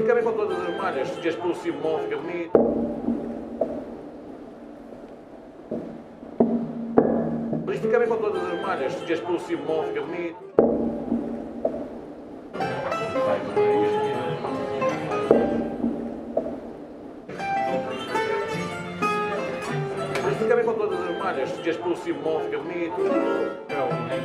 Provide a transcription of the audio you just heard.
Fica bem com todas as malhas. Se queres pelo Simão, fica bonito. Isto fica bem com todas as malhas. Se queres pelo Simão, fica bonito. Isto fica bem com todas as malhas. Se queres pelo Simão, fica bonito. É